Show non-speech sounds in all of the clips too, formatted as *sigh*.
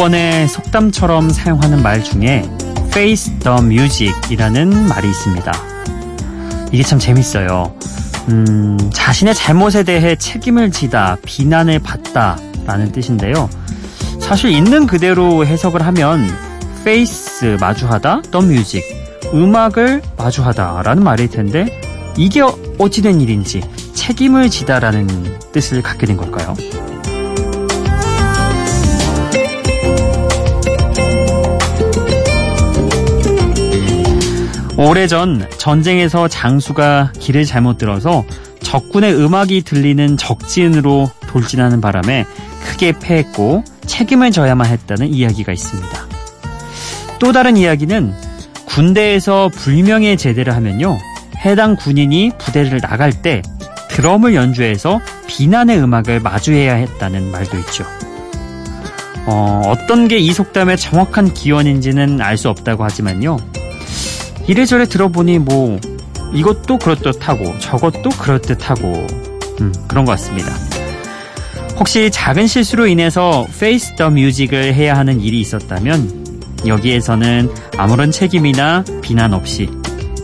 영어권의 속담처럼 사용하는 말 중에 face the music이라는 말이 있습니다. 이게 참 재밌어요. 음, 자신의 잘못에 대해 책임을 지다, 비난을 받다 라는 뜻인데요. 사실 있는 그대로 해석을 하면 face 마주하다, the music, 음악을 마주하다 라는 말일 텐데 이게 어찌된 일인지 책임을 지다라는 뜻을 갖게 된 걸까요? 오래전 전쟁에서 장수가 길을 잘못 들어서 적군의 음악이 들리는 적진으로 돌진하는 바람에 크게 패했고 책임을 져야만 했다는 이야기가 있습니다. 또 다른 이야기는 군대에서 불명예 제대를 하면요. 해당 군인이 부대를 나갈 때 드럼을 연주해서 비난의 음악을 마주해야 했다는 말도 있죠. 어, 어떤 게 이 속담의 정확한 기원인지는 알 수 없다고 하지만요. 이래저래 들어보니 뭐 이것도 그럴듯하고 저것도 그렇듯하고 음, 그런 것 같습니다. 혹시 작은 실수로 인해서 Face the Music을 해야 하는 일이 있었다면 여기에서는 아무런 책임이나 비난 없이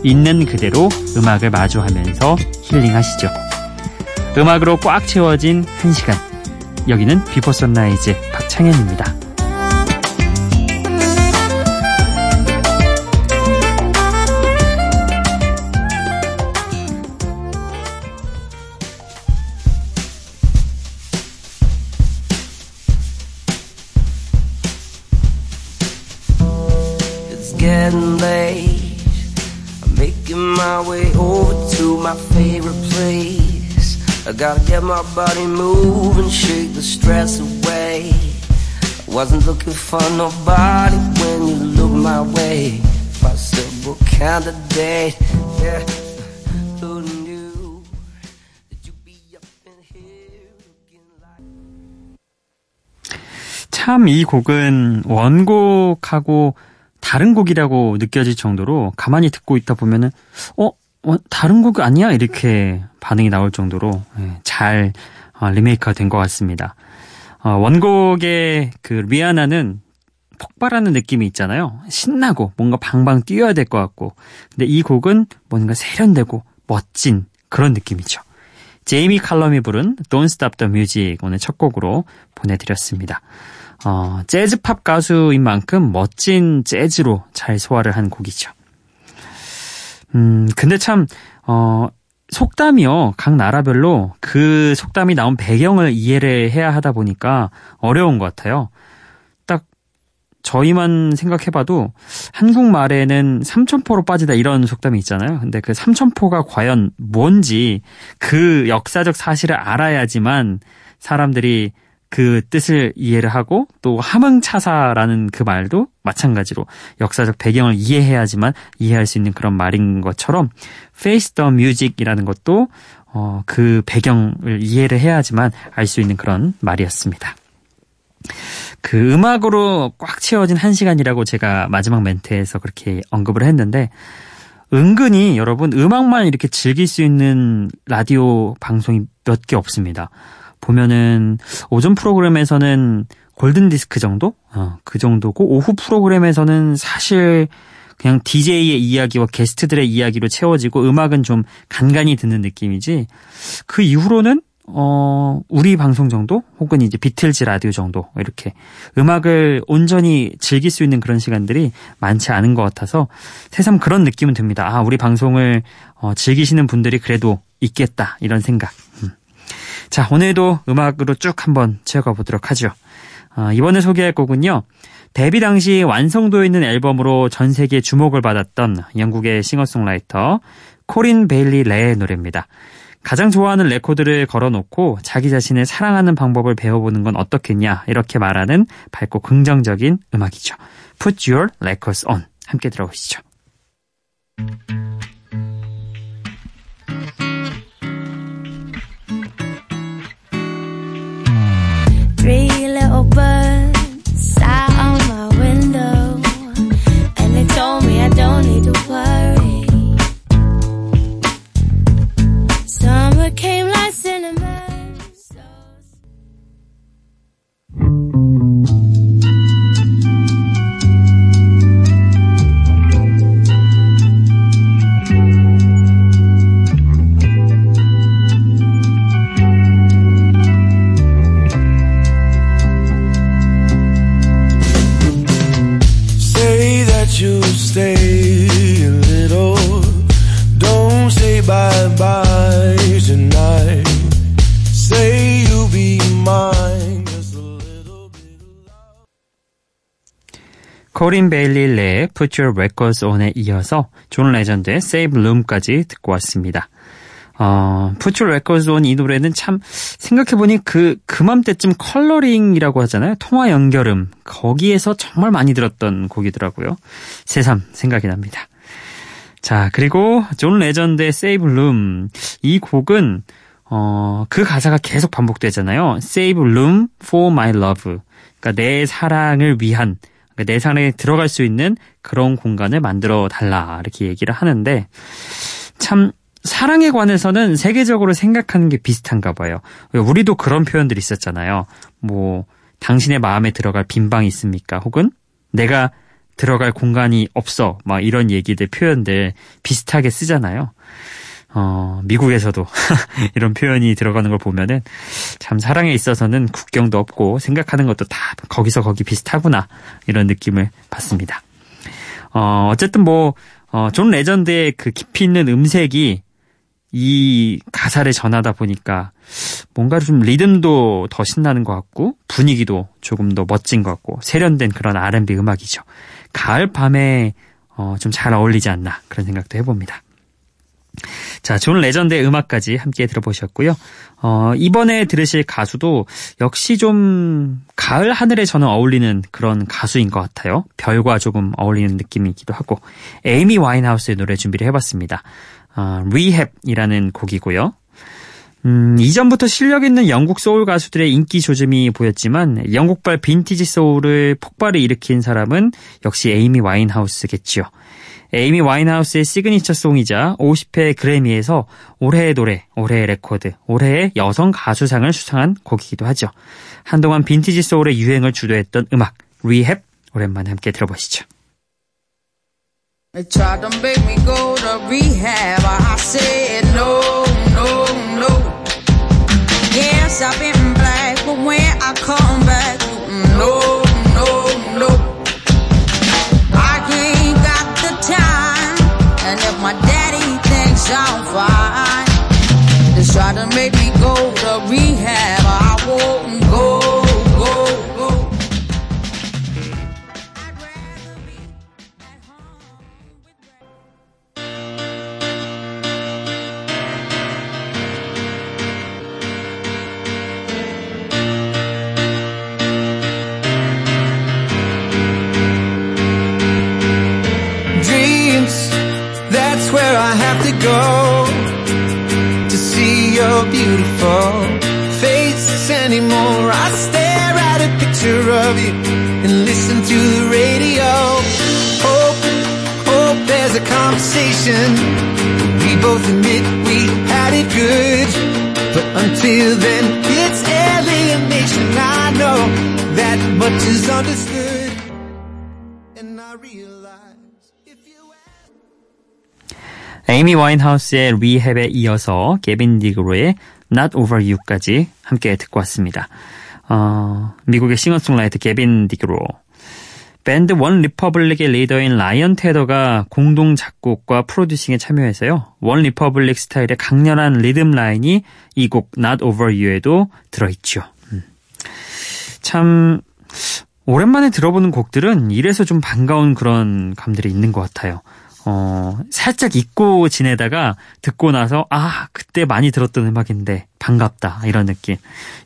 있는 그대로 음악을 마주하면서 힐링하시죠. 음악으로 꽉 채워진 한 시간. 여기는 비포 선라이즈 박창현입니다. getting late. I'm making my way over to my favorite place. I gotta get my body moving, shake the stress away. I wasn't looking for nobody when you look my way. Possible candidate, yeah. Who knew that you'd be up in here looking like. 참이 곡은 원곡하고 다른 곡이라고 느껴질 정도로 가만히 듣고 있다 보면은 어, 어 다른 곡 아니야 이렇게 반응이 나올 정도로 예, 잘 어, 리메이크가 된 것 같습니다. 어, 원곡의 그 리아나는 폭발하는 느낌이 있잖아요. 신나고 뭔가 방방 뛰어야 될 것 같고 근데 이 곡은 뭔가 세련되고 멋진 그런 느낌이죠. 제이미 칼럼이 부른 Don't Stop the Music 오늘 첫 곡으로 보내드렸습니다. 어, 재즈 팝 가수인 만큼 멋진 재즈로 잘 소화를 한 곡이죠. 음, 근데 참, 어, 속담이요. 각 나라별로 그 속담이 나온 배경을 이해를 해야 하다 보니까 어려운 것 같아요. 딱 저희만 생각해봐도 한국말에는 삼천포로 빠지다 이런 속담이 있잖아요. 근데 그 삼천포가 과연 뭔지 그 역사적 사실을 알아야지만 사람들이 그 뜻을 이해를 하고 또 함흥차사라는 그 말도 마찬가지로 역사적 배경을 이해해야지만 이해할 수 있는 그런 말인 것처럼 face the music이라는 것도 어, 그 배경을 이해를 해야지만 알 수 있는 그런 말이었습니다. 그 음악으로 꽉 채워진 한 시간이라고 제가 마지막 멘트에서 그렇게 언급을 했는데 은근히 여러분 음악만 이렇게 즐길 수 있는 라디오 방송이 몇 개 없습니다. 보면은 오전 프로그램에서는 골든 디스크 정도? 어, 그 정도고 오후 프로그램에서는 사실 그냥 DJ의 이야기와 게스트들의 이야기로 채워지고 음악은 좀 간간히 듣는 느낌이지 그 이후로는 어, 우리 방송 정도? 혹은 이제 비틀즈 라디오 정도? 이렇게 음악을 온전히 즐길 수 있는 그런 시간들이 많지 않은 것 같아서 새삼 그런 느낌은 듭니다. 아, 우리 방송을 어, 즐기시는 분들이 그래도 있겠다. 이런 생각. 음. 자, 오늘도 음악으로 쭉 한번 채워가 보도록 하죠. 어, 이번에 소개할 곡은요. 데뷔 당시 완성도 있는 앨범으로 전 세계 주목을 받았던 영국의 싱어송라이터 코린 베일리 레의 노래입니다. 가장 좋아하는 레코드를 걸어놓고 자기 자신을 사랑하는 방법을 배워보는 건 어떻겠냐 이렇게 말하는 밝고 긍정적인 음악이죠. Put Your Records On 함께 들어보시죠. 코린 베일리의 Put Your Records On에 이어서 존 레전드의 Save Room까지 듣고 왔습니다. 어, Put Your Records On 이 노래는 참 생각해보니 그 그맘때쯤 컬러링이라고 하잖아요. 통화 연결음 거기에서 정말 많이 들었던 곡이더라고요. 새삼 생각이 납니다. 자 그리고 존 레전드의 Save Room 이 곡은 어, 그 가사가 계속 반복되잖아요. Save room for my love. 그러니까 내 사랑을 위한 그러니까 내 사랑에 들어갈 수 있는 그런 공간을 만들어 달라 이렇게 얘기를 하는데 참 사랑에 관해서는 세계적으로 생각하는 게 비슷한가 봐요. 우리도 그런 표현들이 있었잖아요. 뭐 당신의 마음에 들어갈 빈 방이 있습니까? 혹은 내가 들어갈 공간이 없어. 막 이런 얘기들 표현들 비슷하게 쓰잖아요. 어, 미국에서도 *laughs* 이런 표현이 들어가는 걸 보면은 참 사랑에 있어서는 국경도 없고 생각하는 것도 다 거기서 거기 비슷하구나 이런 느낌을 받습니다. 어, 어쨌든 뭐, 어, 존 레전드의 그 깊이 있는 음색이 이 가사를 전하다 보니까 뭔가 좀 리듬도 더 신나는 것 같고 분위기도 조금 더 멋진 것 같고 세련된 그런 R&B 음악이죠. 가을 밤에 어, 좀 잘 어울리지 않나 그런 생각도 해봅니다. 자, 존 레전드의 음악까지 함께 들어보셨고요. 어, 이번에 들으실 가수도 역시 좀 가을 하늘에 저는 어울리는 그런 가수인 것 같아요. 별과 조금 어울리는 느낌이기도 하고. 에이미 와인하우스의 노래 준비를 해봤습니다. 어, Rehab이라는 곡이고요. 음, 이전부터 실력 있는 영국 소울 가수들의 인기 조짐이 보였지만 영국발 빈티지 소울을 폭발을 일으킨 사람은 역시 에이미 와인하우스겠지요. 에이미 와인하우스의 signature song이자 50회 그래미에서 올해의 노래, 올해의 레코드, 올해의 여성 가수상을 수상한 곡이기도 하죠. 한동안 빈티지 소울의 유행을 주도했던 음악, Rehab 오랜만에 함께 들어보시죠. Yes, I've been black, but when I come back, I'm fine, they try to make me go to rehab. I won't of you and listen to the radio. Hope, hope there's a conversation. We both admit we had it good. But until then, it's alienation. I know that much is understood. And I realize. 에이미 와인하우스의 리헵에 이어서 게빈 디그로의 Not Over You까지 함께 듣고 왔습니다. 어, 미국의 싱어송라이터 게빈 디그로 밴드 원 리퍼블릭의 리더인 라이언 테더가 공동 작곡과 프로듀싱에 참여해서요. 원 리퍼블릭 스타일의 강렬한 리듬 라인이 이 곡 Not Over You에도 들어있죠. 음. 참 오랜만에 들어보는 곡들은 이래서 좀 반가운 그런 감들이 있는 것 같아요. 어, 살짝 잊고 지내다가 듣고 나서, 아, 그때 많이 들었던 음악인데, 반갑다. 이런 느낌.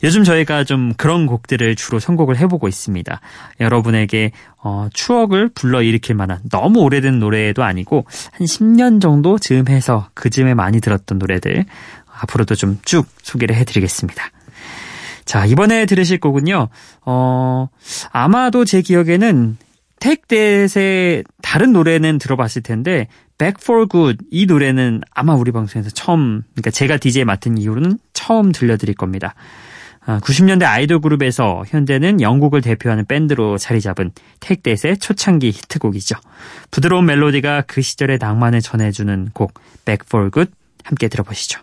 요즘 저희가 좀 그런 곡들을 주로 선곡을 해보고 있습니다. 여러분에게, 어, 추억을 불러일으킬 만한 너무 오래된 노래도 아니고, 한 10년 정도 즈음 해서 그 즈음에 많이 들었던 노래들, 앞으로도 좀 쭉 소개를 해드리겠습니다. 자, 이번에 들으실 곡은요, 어, 아마도 제 기억에는 택댓의 다른 노래는 들어봤을 텐데 Back for Good 이 노래는 아마 우리 방송에서 처음 그러니까 제가 DJ 맡은 이후로는 처음 들려드릴 겁니다. 90년대 아, 아이돌 그룹에서 현재는 영국을 대표하는 밴드로 자리 잡은 택댓의 초창기 히트곡이죠. 부드러운 멜로디가 그 시절의 낭만을 전해주는 곡 Back for Good 함께 들어보시죠.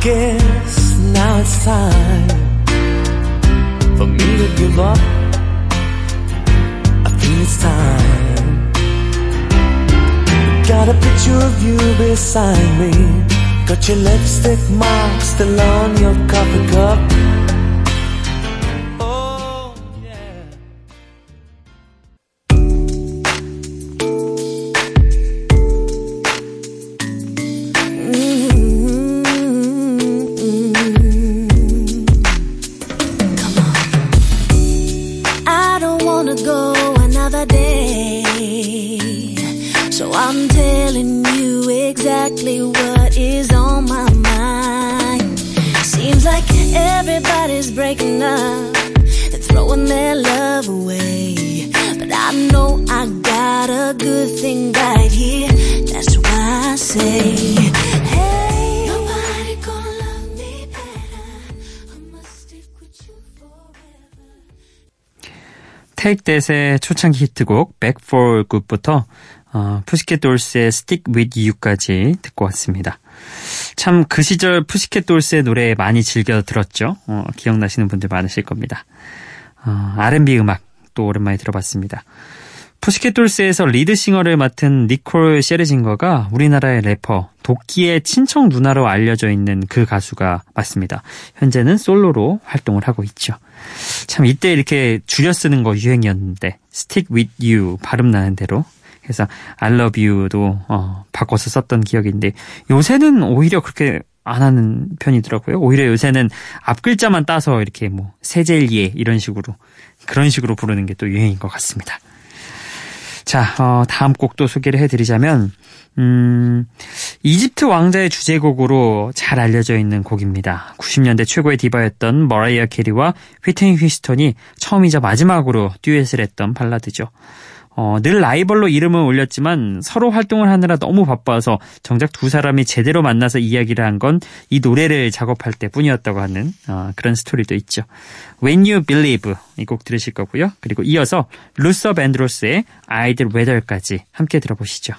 Guess now it's time for me to give up I think it's time. Got a picture of you beside me. Got your lipstick mark still on your coffee cup. 테이크 댓의 초창기 히트곡 Back for Good부터 어, 푸시켓 돌스의 Stick With You까지 듣고 왔습니다. 참 그 시절 푸시켓 돌스의 노래 많이 즐겨 들었죠. 어, 기억나시는 분들 많으실 겁니다. 어, R&B 음악 또 오랜만에 들어봤습니다. 푸시켓 돌스에서 리드싱어를 맡은 니콜 셰르징거가 우리나라의 래퍼 도끼의 친척 누나로 알려져 있는 그 가수가 맞습니다. 현재는 솔로로 활동을 하고 있죠. 참 이때 이렇게 줄여 쓰는 거 유행이었는데 stick with you 발음 나는 대로 그래서 I love you도 어, 바꿔서 썼던 기억인데 요새는 오히려 그렇게 안 하는 편이더라고요. 오히려 요새는 앞 글자만 따서 이렇게 뭐 세젤리에 이런 식으로 그런 식으로 부르는 게 또 유행인 것 같습니다. 자, 어, 다음 곡도 소개를 해드리자면, 음, 이집트 왕자의 주제곡으로 잘 알려져 있는 곡입니다. 90년대 최고의 디바였던 머라이어 캐리와 휘트니 휴스턴이 처음이자 마지막으로 듀엣을 했던 발라드죠. 어, 늘 라이벌로 이름을 올렸지만 서로 활동을 하느라 너무 바빠서 정작 두 사람이 제대로 만나서 이야기를 한 건 이 노래를 작업할 때 뿐이었다고 하는 어, 그런 스토리도 있죠. When You Believe 이 곡 들으실 거고요. 그리고 이어서 루서 밴드로스의 I'd Rather까지 함께 들어보시죠.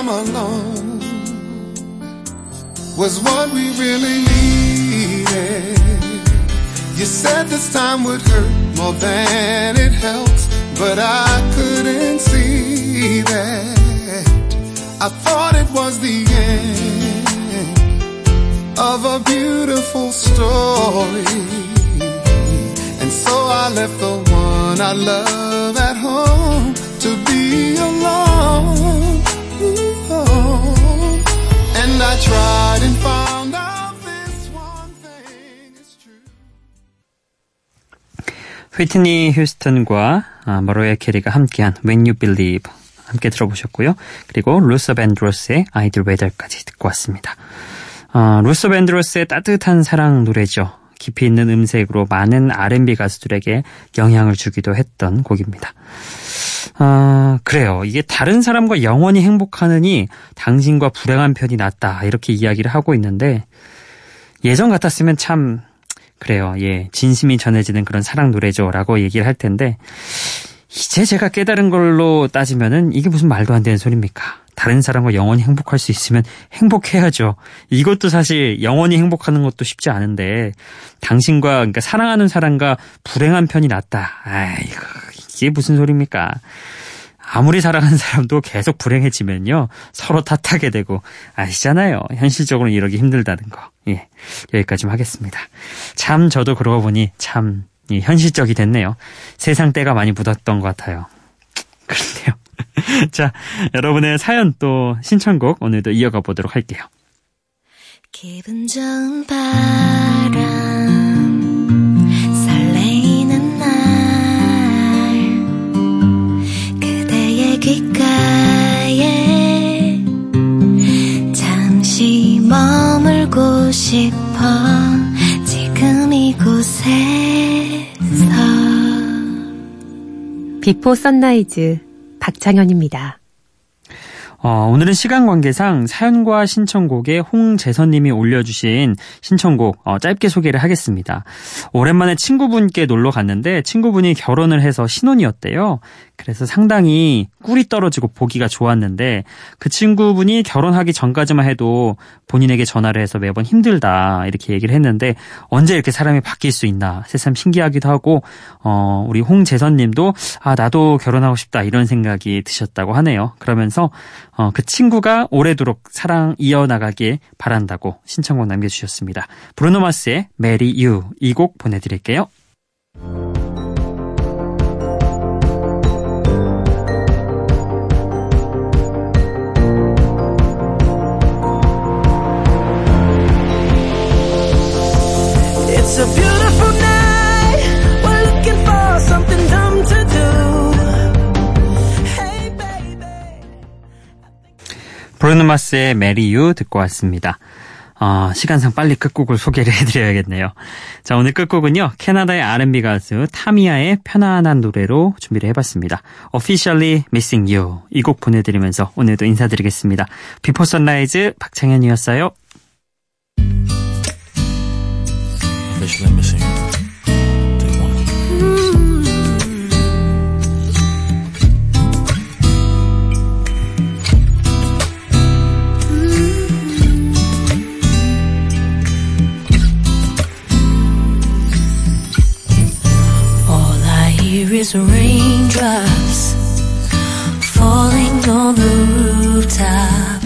Time alone was what we really needed. You said this time would hurt more than it helps, but I couldn't see that. I thought it was the end of a beautiful story. And so I left the one I love at home to be alone. I tried and found out this one thing is true. 휘트니 휴스턴과 아, 머로의 캐리가 함께한 When You Believe 함께 들어보셨고요. 그리고 루서 밴드로스의 아이들 웨더까지 듣고 왔습니다. 어, 루소 밴드로스의 따뜻한 사랑 노래죠. 깊이 있는 음색으로 많은 R&B 가수들에게 영향을 주기도 했던 곡입니다. 어, 그래요. 이게 다른 사람과 영원히 행복하느니 당신과 불행한 편이 낫다. 이렇게 이야기를 하고 있는데 예전 같았으면 참 그래요. 예. 진심이 전해지는 그런 사랑 노래죠. 라고 얘기를 할 텐데 이제 제가 깨달은 걸로 따지면은 이게 무슨 말도 안 되는 소리입니까? 다른 사람과 영원히 행복할 수 있으면 행복해야죠. 이것도 사실 영원히 행복하는 것도 쉽지 않은데 당신과 그러니까 사랑하는 사람과 불행한 편이 낫다. 아이고 이게 무슨 소리입니까? 아무리 사랑하는 사람도 계속 불행해지면요 서로 탓하게 되고 아시잖아요. 현실적으로 이러기 힘들다는 거. 예 여기까지만 하겠습니다. 참 저도 그러고 보니 참 현실적이 됐네요. 세상 때가 많이 묻었던 것 같아요. 그런데요. *laughs* 자, 여러분의 사연 또 신청곡 오늘도 이어가 보도록 할게요. 기분 좋은 바람 싶어 지금 이곳에서 비포 선라이즈 박창현입니다. 어, 오늘은 시간 관계상 사연과 신청곡에 홍재선님이 올려주신 신청곡 어, 짧게 소개를 하겠습니다. 오랜만에 친구분께 놀러 갔는데 친구분이 결혼을 해서 신혼이었대요. 그래서 상당히 꿀이 떨어지고 보기가 좋았는데 그 친구분이 결혼하기 전까지만 해도 본인에게 전화를 해서 매번 힘들다 이렇게 얘기를 했는데 언제 이렇게 사람이 바뀔 수 있나 새삼 신기하기도 하고 어, 우리 홍재선님도 아 나도 결혼하고 싶다 이런 생각이 드셨다고 하네요. 그러면서 어, 그 친구가 오래도록 사랑 이어나가길 바란다고 신청곡 남겨주셨습니다. 브루노마스의 Marry You 이곡 보내드릴게요. Marry You 듣고 왔습니다. 어, 시간상 빨리 끝곡을 소개를 *laughs* 해드려야겠네요. 자, 오늘 끝곡은요, 캐나다의 R&B 가수 타미아의 편안한 노래로 준비를 해봤습니다. Officially Missing You. 이 곡 보내드리면서 오늘도 인사드리겠습니다. 비포 선라이즈 박창현이었어요. is raindrops falling on the rooftop.